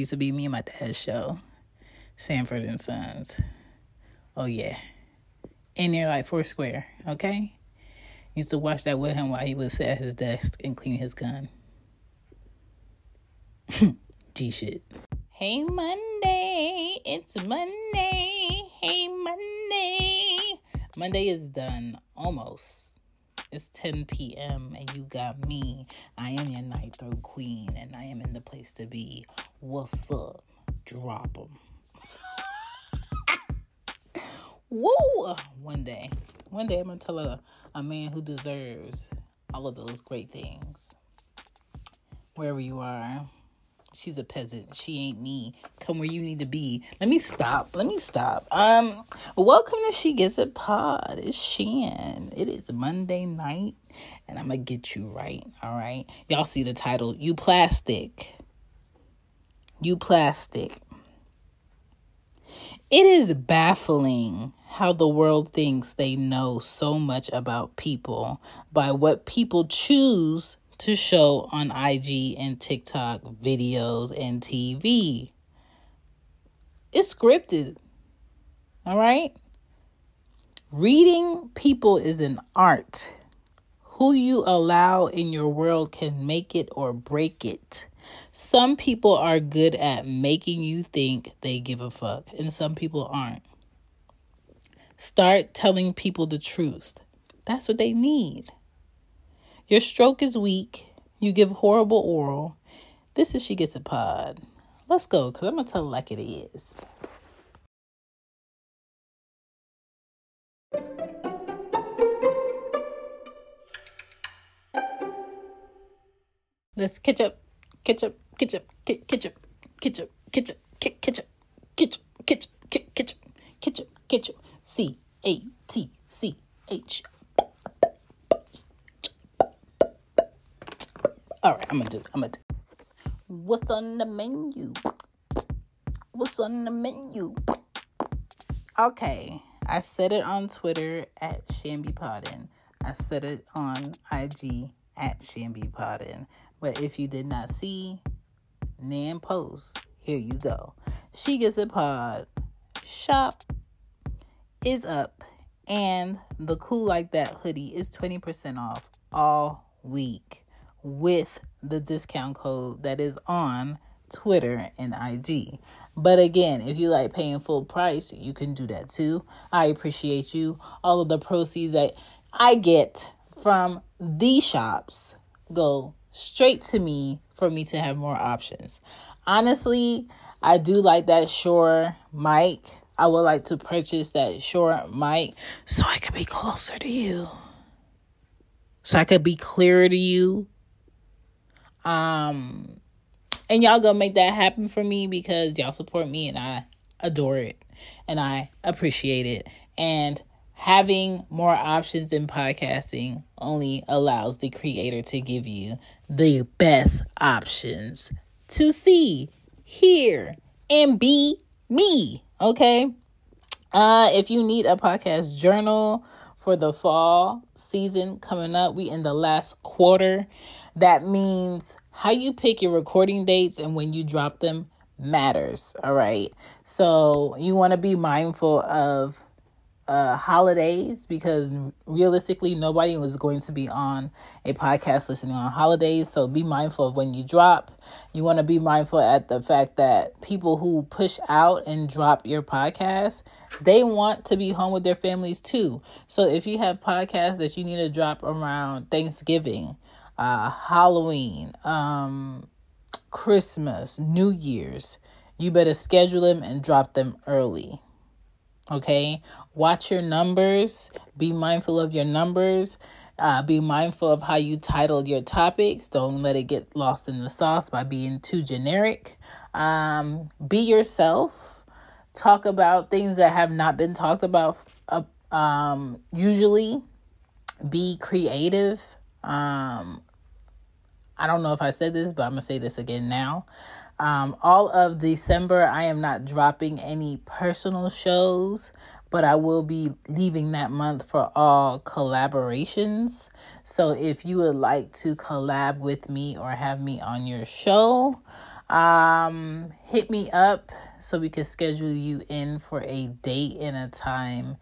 Used to be me and my dad's show, Sanford and Sons. Oh yeah, in there like Foursquare. Okay, used to watch that with him while he would sit at his desk and clean his gun. G shit. Hey Monday, it's Monday. Hey Monday. Monday is done almost. It's 10 p.m. and you got me. I am your night throw queen and I am in the place to be. What's up? Drop them. Woo! One day. One day I'm going to tell a, a man who deserves all of those great things. Wherever you are she's a peasant. She ain't me. Come where you need to be. Let me stop. Let me stop. Um, welcome to She Gets It Pod. It's Shan. It is Monday night, and I'm gonna get you right. All right, y'all see the title? You plastic. You plastic. It is baffling how the world thinks they know so much about people by what people choose to show on IG and TikTok videos and TV. It's scripted. All right? Reading people is an art. Who you allow in your world can make it or break it. Some people are good at making you think they give a fuck, and some people aren't. Start telling people the truth. That's what they need. Your stroke is weak. You give horrible oral. This is She Gets a Pod. Let's go, because I'm going to tell it like it is. Let's catch up, catch up, catch up, catch up, catch up, catch up, catch up, catch up, catch up, catch up, catch up, catch up, C A T C H All right, I'm gonna do. It. I'm gonna do. It. What's on the menu? What's on the menu? Okay, I said it on Twitter at Shambi Poddin. I said it on IG at Shambi Poddin. But if you did not see Nan post, here you go. She gets a pod. Shop is up, and the cool like that hoodie is 20% off all week with the discount code that is on Twitter and IG. But again, if you like paying full price, you can do that too. I appreciate you. All of the proceeds that I get from these shops go straight to me for me to have more options. Honestly, I do like that Shure mic. I would like to purchase that Shure mic so I could be closer to you. So I could be clearer to you um, and y'all gonna make that happen for me because y'all support me and I adore it and I appreciate it. And having more options in podcasting only allows the creator to give you the best options to see, hear, and be me. Okay. Uh, if you need a podcast journal for the fall season coming up, we in the last quarter. That means how you pick your recording dates and when you drop them matters. All right. So you want to be mindful of uh, holidays because realistically, nobody was going to be on a podcast listening on holidays. So be mindful of when you drop. You want to be mindful at the fact that people who push out and drop your podcast, they want to be home with their families too. So if you have podcasts that you need to drop around Thanksgiving, uh, Halloween, um, Christmas, New Year's, you better schedule them and drop them early. Okay, watch your numbers, be mindful of your numbers, uh, be mindful of how you title your topics. Don't let it get lost in the sauce by being too generic. Um, be yourself, talk about things that have not been talked about. Uh, um, usually, be creative. Um, I don't know if I said this, but I'm to say this again now. Um, all of December, I am not dropping any personal shows, but I will be leaving that month for all collaborations. So if you would like to collab with me or have me on your show, um, hit me up so we can schedule you in for a date and a time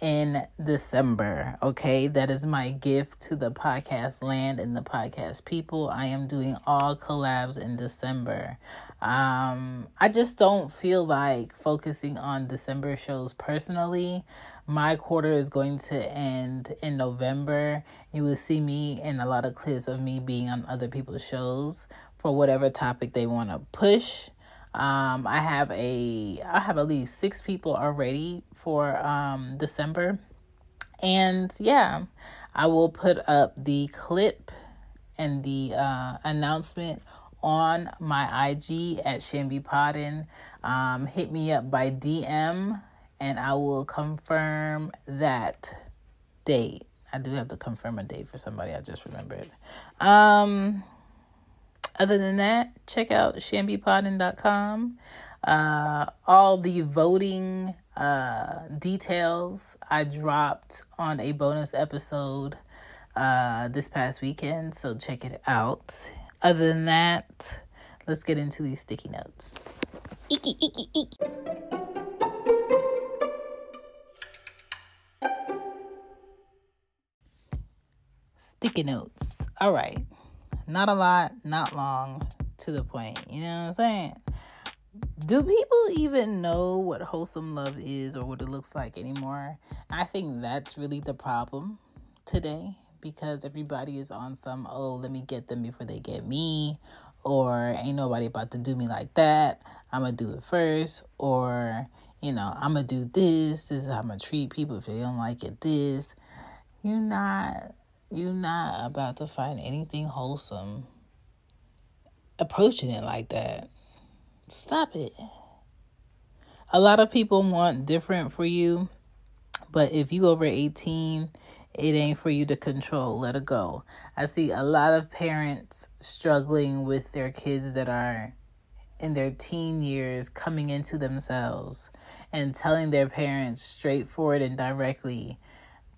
in December. Okay, that is my gift to the podcast land and the podcast people. I am doing all collabs in December. Um, I just don't feel like focusing on December shows personally. My quarter is going to end in November. You will see me in a lot of clips of me being on other people's shows for whatever topic they want to push. Um, I have a I have at least six people already for um, December, and yeah, I will put up the clip and the uh, announcement on my IG at Shambi Podden. Um, hit me up by DM, and I will confirm that date. I do have to confirm a date for somebody. I just remembered. Um, other than that, check out shambipodden.com. Uh, all the voting uh, details I dropped on a bonus episode uh, this past weekend, so check it out. Other than that, let's get into these sticky notes. Icky, icky, icky. Sticky notes. All right. Not a lot, not long, to the point. You know what I'm saying? Do people even know what wholesome love is or what it looks like anymore? I think that's really the problem today because everybody is on some, oh, let me get them before they get me, or ain't nobody about to do me like that. I'm gonna do it first, or you know, I'm gonna do this. This is how I'm gonna treat people if they don't like it. This, you're not you're not about to find anything wholesome approaching it like that. Stop it. A lot of people want different for you, but if you over 18, it ain't for you to control. Let it go. I see a lot of parents struggling with their kids that are in their teen years coming into themselves and telling their parents straightforward and directly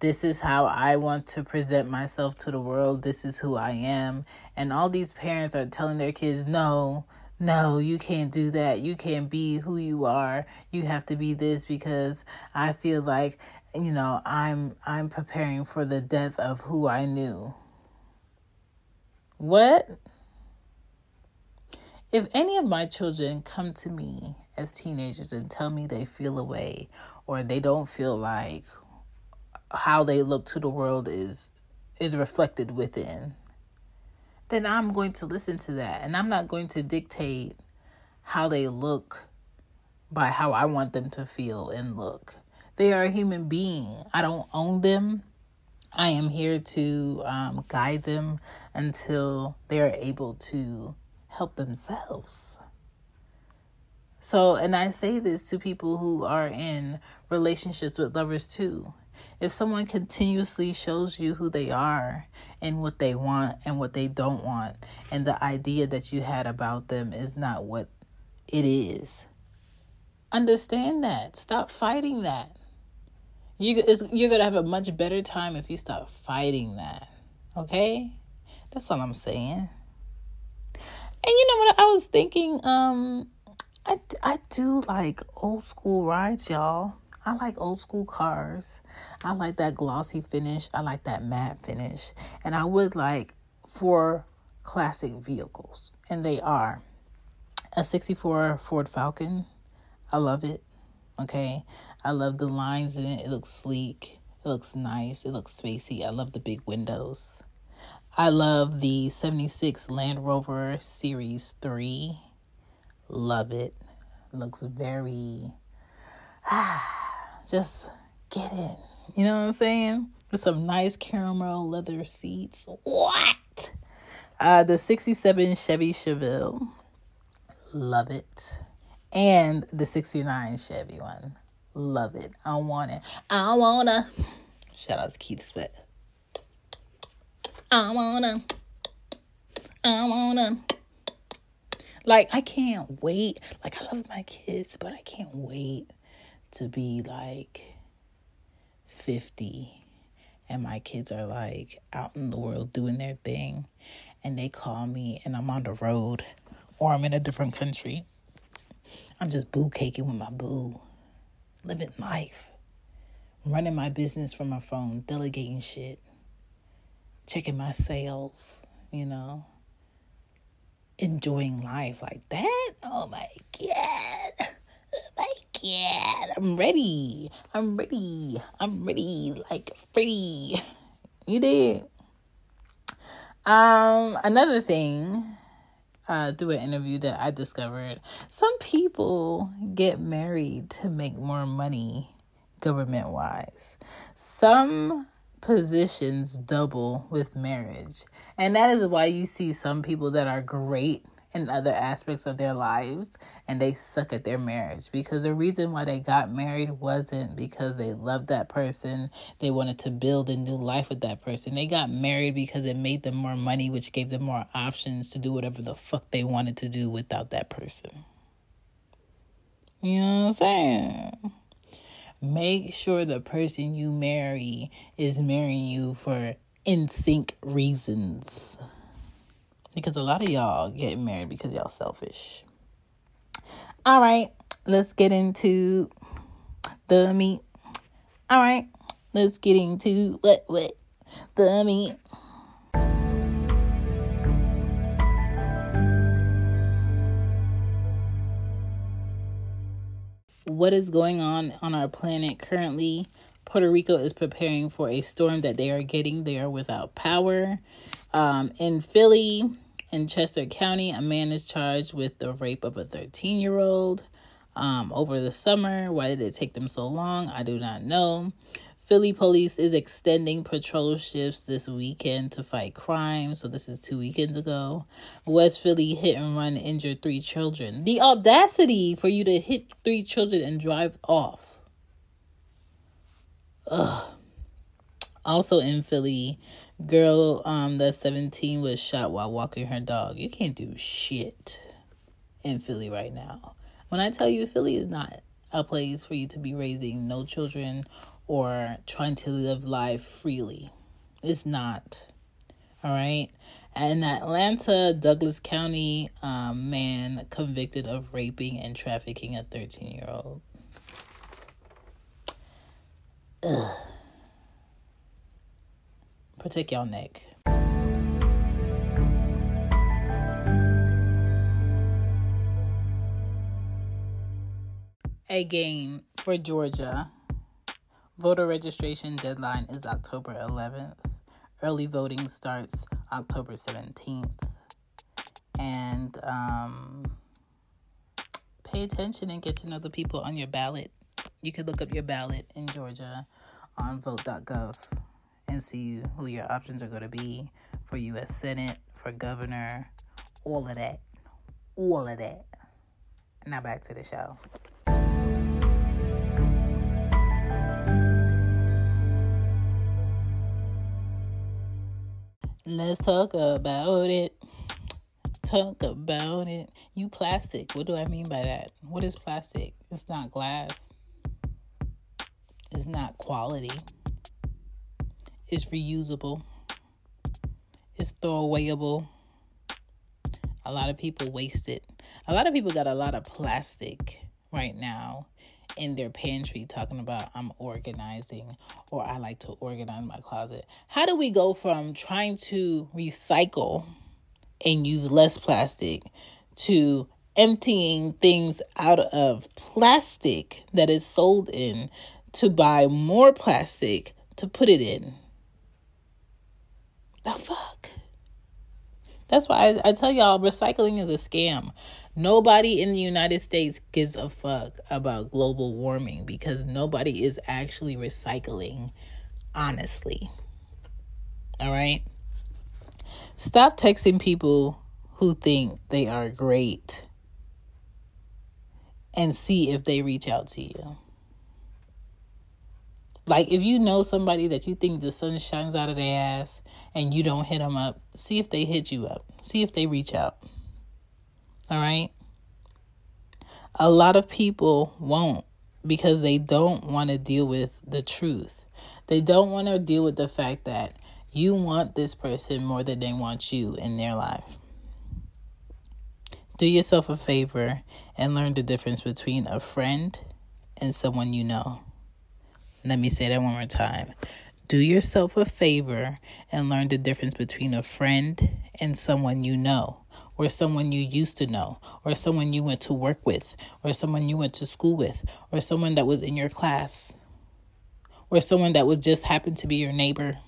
this is how I want to present myself to the world. This is who I am. And all these parents are telling their kids, no, no, you can't do that. You can't be who you are. You have to be this because I feel like, you know, I'm I'm preparing for the death of who I knew. What? If any of my children come to me as teenagers and tell me they feel away or they don't feel like how they look to the world is is reflected within then I'm going to listen to that and I'm not going to dictate how they look by how I want them to feel and look. They are a human being. I don't own them. I am here to um, guide them until they are able to help themselves. So, and I say this to people who are in relationships with lovers too. If someone continuously shows you who they are and what they want and what they don't want, and the idea that you had about them is not what it is, understand that. Stop fighting that. You, you're going to have a much better time if you stop fighting that. Okay? That's all I'm saying. And you know what I was thinking? Um, I, I do like old school rides, y'all. I like old school cars. I like that glossy finish. I like that matte finish. And I would like four classic vehicles. And they are a 64 Ford Falcon. I love it. Okay. I love the lines in it. It looks sleek. It looks nice. It looks spacey. I love the big windows. I love the 76 Land Rover Series 3. Love it. looks very ah just get it. You know what I'm saying? With some nice caramel leather seats. What? Uh, the 67 Chevy Chevelle. Love it. And the 69 Chevy one. Love it. I want it. I wanna. Shout out to Keith Sweat. I wanna. I wanna. Like, I can't wait. Like, I love my kids, but I can't wait to be like 50 and my kids are like out in the world doing their thing and they call me and I'm on the road or I'm in a different country. I'm just boo caking with my boo, living life, running my business from my phone, delegating shit, checking my sales, you know, enjoying life like that. Oh my God. God. I'm ready. I'm ready. I'm ready. Like free. You did. Um, another thing uh, through an interview that I discovered, some people get married to make more money government wise. Some positions double with marriage. And that is why you see some people that are great in other aspects of their lives and they suck at their marriage. Because the reason why they got married wasn't because they loved that person. They wanted to build a new life with that person. They got married because it made them more money which gave them more options to do whatever the fuck they wanted to do without that person. You know what i'm saying? Make sure the person you marry is marrying you for in sync reasons because a lot of y'all get married because y'all selfish. All right, let's get into the meat. All right, let's get into what what the meat. What is going on on our planet currently? Puerto Rico is preparing for a storm that they are getting. They are without power. Um, in Philly, in Chester County, a man is charged with the rape of a 13 year old um, over the summer. Why did it take them so long? I do not know. Philly police is extending patrol shifts this weekend to fight crime. So, this is two weekends ago. West Philly hit and run injured three children. The audacity for you to hit three children and drive off. Ugh. Also in Philly, girl um that's 17 was shot while walking her dog. You can't do shit in Philly right now. When I tell you Philly is not a place for you to be raising no children or trying to live life freely. It's not. All right. In Atlanta, Douglas County um, man convicted of raping and trafficking a 13 year old. Ugh protect your neck. Again, for Georgia, voter registration deadline is October 11th. Early voting starts October 17th. And um, pay attention and get to know the people on your ballot. You could look up your ballot in Georgia on vote.gov and see who your options are going to be for U.S. Senate, for governor, all of that. All of that. Now back to the show. Let's talk about it. Talk about it. You plastic. What do I mean by that? What is plastic? It's not glass. It's not quality. It's reusable. It's throwawayable. A lot of people waste it. A lot of people got a lot of plastic right now in their pantry talking about I'm organizing or I like to organize my closet. How do we go from trying to recycle and use less plastic to emptying things out of plastic that is sold in to buy more plastic to put it in? The fuck? That's why I, I tell y'all recycling is a scam. Nobody in the United States gives a fuck about global warming because nobody is actually recycling honestly. All right? Stop texting people who think they are great and see if they reach out to you. Like if you know somebody that you think the sun shines out of their ass and you don't hit them up, see if they hit you up. See if they reach out. All right? A lot of people won't because they don't want to deal with the truth. They don't want to deal with the fact that you want this person more than they want you in their life. Do yourself a favor and learn the difference between a friend and someone you know. Let me say that one more time. Do yourself a favor and learn the difference between a friend and someone you know, or someone you used to know, or someone you went to work with, or someone you went to school with, or someone that was in your class, or someone that was just happened to be your neighbor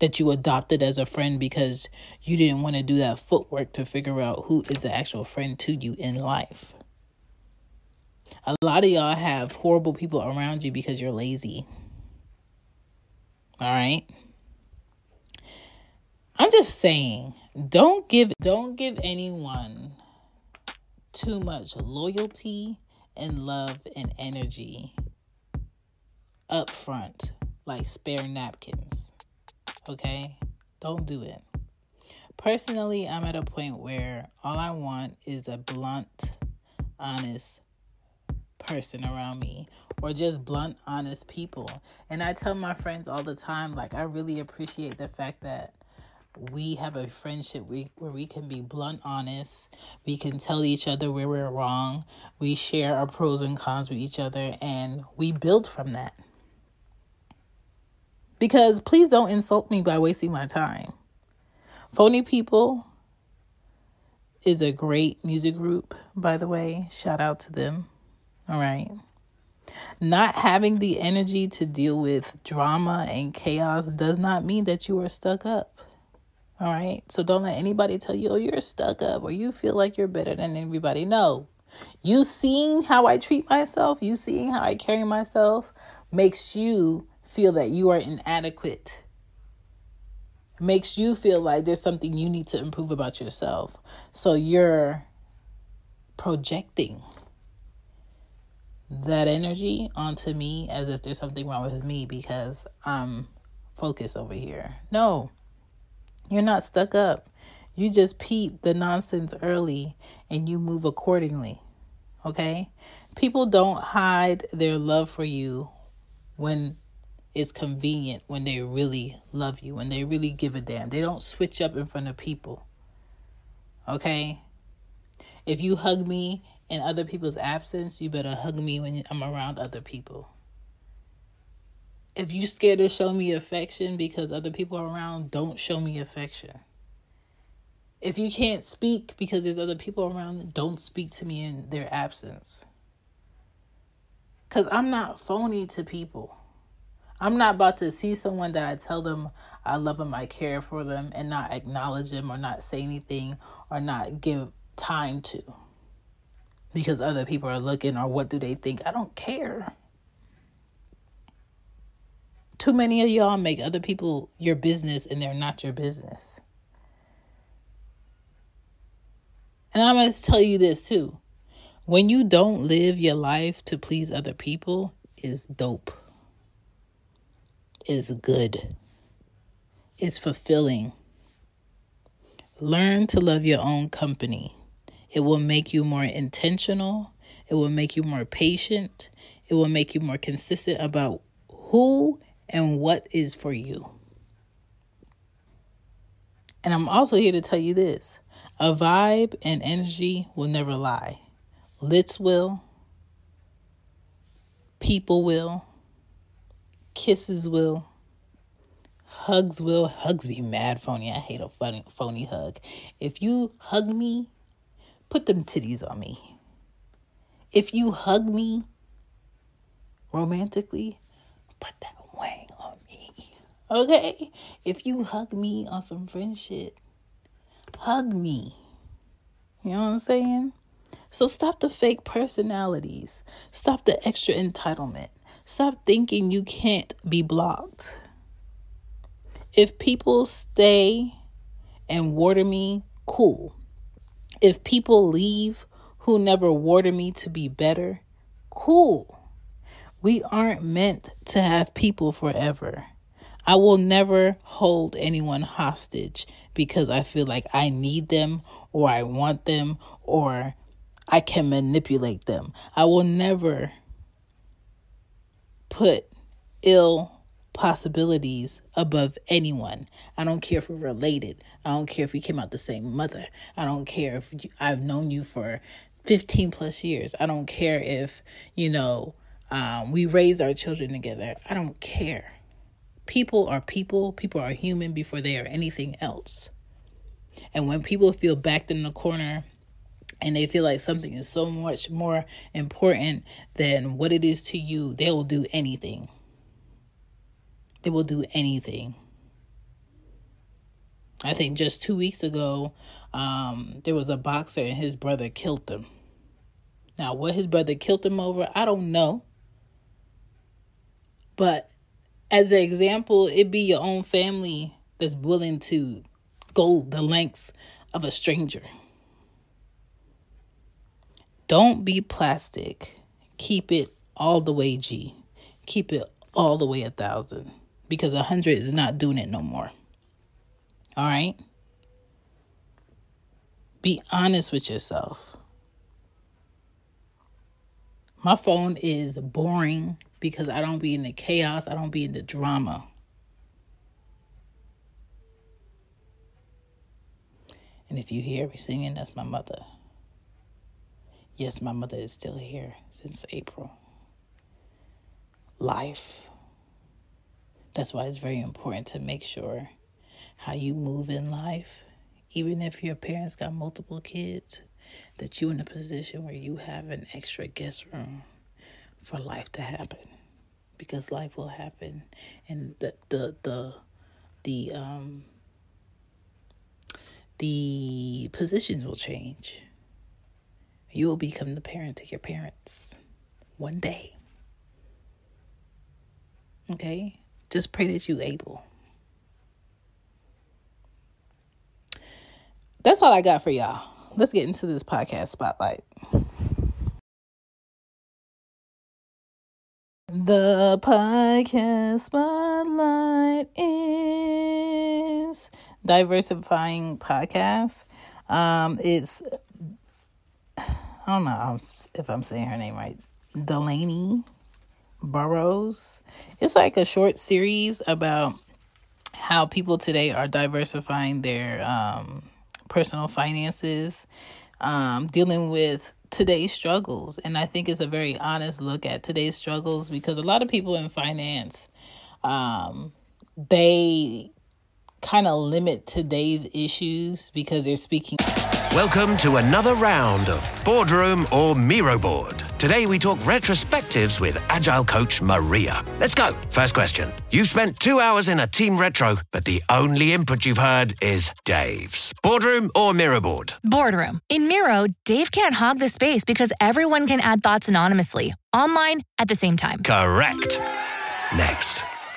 that you adopted as a friend because you didn't want to do that footwork to figure out who is the actual friend to you in life. A lot of y'all have horrible people around you because you're lazy. All right? I'm just saying, don't give don't give anyone too much loyalty and love and energy up front like spare napkins. Okay? Don't do it. Personally, I'm at a point where all I want is a blunt, honest person around me or just blunt, honest people. And I tell my friends all the time, like, I really appreciate the fact that we have a friendship where we can be blunt, honest. We can tell each other where we're wrong. We share our pros and cons with each other, and we build from that. Because please don't insult me by wasting my time. Phony People is a great music group, by the way. Shout out to them. All right. Not having the energy to deal with drama and chaos does not mean that you are stuck up. All right. So don't let anybody tell you, oh, you're stuck up or you feel like you're better than everybody. No. You seeing how I treat myself, you seeing how I carry myself makes you feel that you are inadequate makes you feel like there's something you need to improve about yourself. So you're projecting that energy onto me as if there's something wrong with me because I'm focused over here. No, you're not stuck up. You just peep the nonsense early and you move accordingly. Okay? People don't hide their love for you when it's convenient when they really love you, when they really give a damn. They don't switch up in front of people. Okay? If you hug me in other people's absence, you better hug me when I'm around other people. If you scared to show me affection because other people around, don't show me affection. If you can't speak because there's other people around, don't speak to me in their absence. Because I'm not phony to people. I'm not about to see someone that I tell them I love them, I care for them, and not acknowledge them or not say anything or not give time to because other people are looking or what do they think. I don't care. Too many of y'all make other people your business and they're not your business. And I'm going to tell you this too. When you don't live your life to please other people is dope is good, it's fulfilling. Learn to love your own company. It will make you more intentional, it will make you more patient, it will make you more consistent about who and what is for you. And I'm also here to tell you this a vibe and energy will never lie. Lits will, people will, Kisses will. Hugs will. Hugs be mad phony. I hate a funny, phony hug. If you hug me, put them titties on me. If you hug me romantically, put that wang on me. Okay? If you hug me on some friendship, hug me. You know what I'm saying? So stop the fake personalities. Stop the extra entitlement. Stop thinking you can't be blocked. If people stay and water me, cool. If people leave who never water me to be better, cool. We aren't meant to have people forever. I will never hold anyone hostage because I feel like I need them or I want them or I can manipulate them. I will never put ill possibilities above anyone. I don't care if we're related. I don't care if we came out the same mother. I don't care if you, I've known you for 15 plus years. I don't care if, you know, um, we raise our children together. I don't care. People are people, people are human before they are anything else. And when people feel backed in the corner and they feel like something is so much more important than what it is to you, they will do anything. They will do anything. I think just two weeks ago, um, there was a boxer and his brother killed him. Now, what his brother killed him over, I don't know. But as an example, it be your own family that's willing to go the lengths of a stranger. Don't be plastic. Keep it all the way G. Keep it all the way a thousand. Because a hundred is not doing it no more. All right? Be honest with yourself. My phone is boring because I don't be in the chaos, I don't be in the drama. And if you hear me singing, that's my mother. Yes, my mother is still here since April. Life. That's why it's very important to make sure how you move in life, even if your parents got multiple kids, that you're in a position where you have an extra guest room for life to happen. Because life will happen and the the the the um the positions will change. You will become the parent to your parents one day. Okay? Just pray that you're able. That's all I got for y'all. Let's get into this podcast spotlight. The podcast spotlight is diversifying podcasts. Um, it's I don't know if I'm saying her name right. Delaney Burrows. It's like a short series about how people today are diversifying their um, personal finances, um, dealing with today's struggles. And I think it's a very honest look at today's struggles because a lot of people in finance, um, they kind of limit today's issues because they're speaking. Welcome to another round of Boardroom or Miro Board. Today we talk retrospectives with Agile coach Maria. Let's go. First question. You've spent two hours in a team retro, but the only input you've heard is Dave's. Boardroom or Miro Board? Boardroom. In Miro, Dave can't hog the space because everyone can add thoughts anonymously, online at the same time. Correct. Next.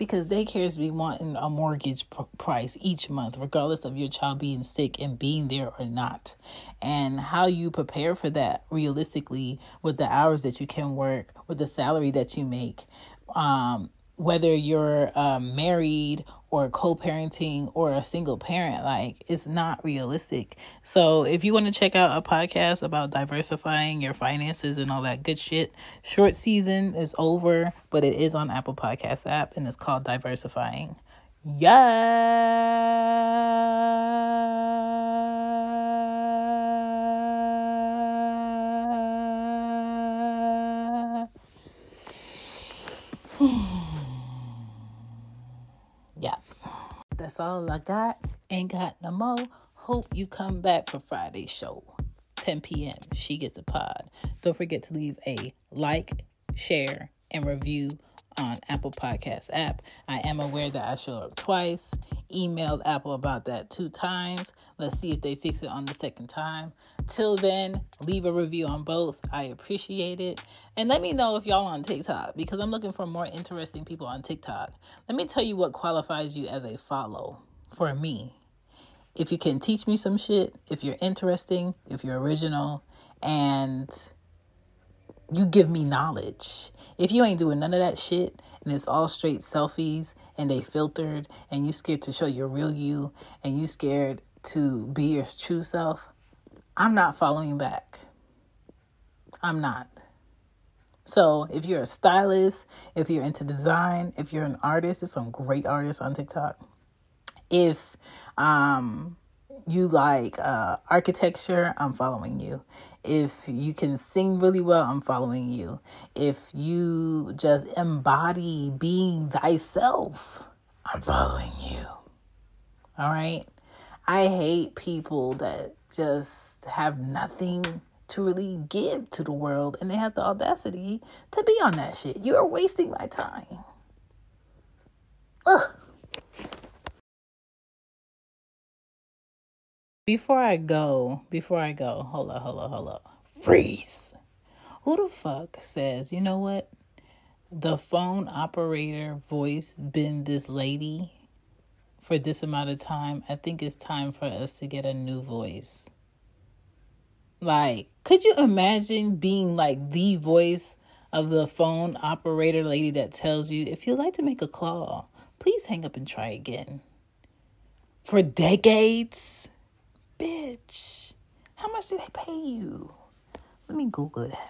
because daycares be wanting a mortgage p- price each month, regardless of your child being sick and being there or not. And how you prepare for that realistically with the hours that you can work, with the salary that you make, um, whether you're um, married or co-parenting or a single parent like it's not realistic so if you want to check out a podcast about diversifying your finances and all that good shit short season is over but it is on apple podcast app and it's called diversifying yeah. That's all I got. Ain't got no more. Hope you come back for Friday's show. 10 p.m. She gets a pod. Don't forget to leave a like, share, and review on Apple Podcast app. I am aware that I show up twice. emailed Apple about that two times. Let's see if they fix it on the second time. Till then, leave a review on both. I appreciate it. And let me know if y'all on TikTok because I'm looking for more interesting people on TikTok. Let me tell you what qualifies you as a follow for me. If you can teach me some shit, if you're interesting, if you're original, and you give me knowledge. If you ain't doing none of that shit and it's all straight selfies and they filtered and you scared to show your real you and you scared to be your true self, I'm not following back. I'm not. So if you're a stylist, if you're into design, if you're an artist, there's some great artists on TikTok. If um you like uh, architecture, I'm following you. If you can sing really well, I'm following you. If you just embody being thyself, I'm following you. All right? I hate people that just have nothing to really give to the world and they have the audacity to be on that shit. You are wasting my time. Ugh. Before I go, before I go, hold up, hold up, hold up. Freeze. Who the fuck says, you know what? The phone operator voice been this lady for this amount of time. I think it's time for us to get a new voice. Like, could you imagine being like the voice of the phone operator lady that tells you if you'd like to make a call, please hang up and try again? For decades? Bitch, how much did they pay you? Let me Google that.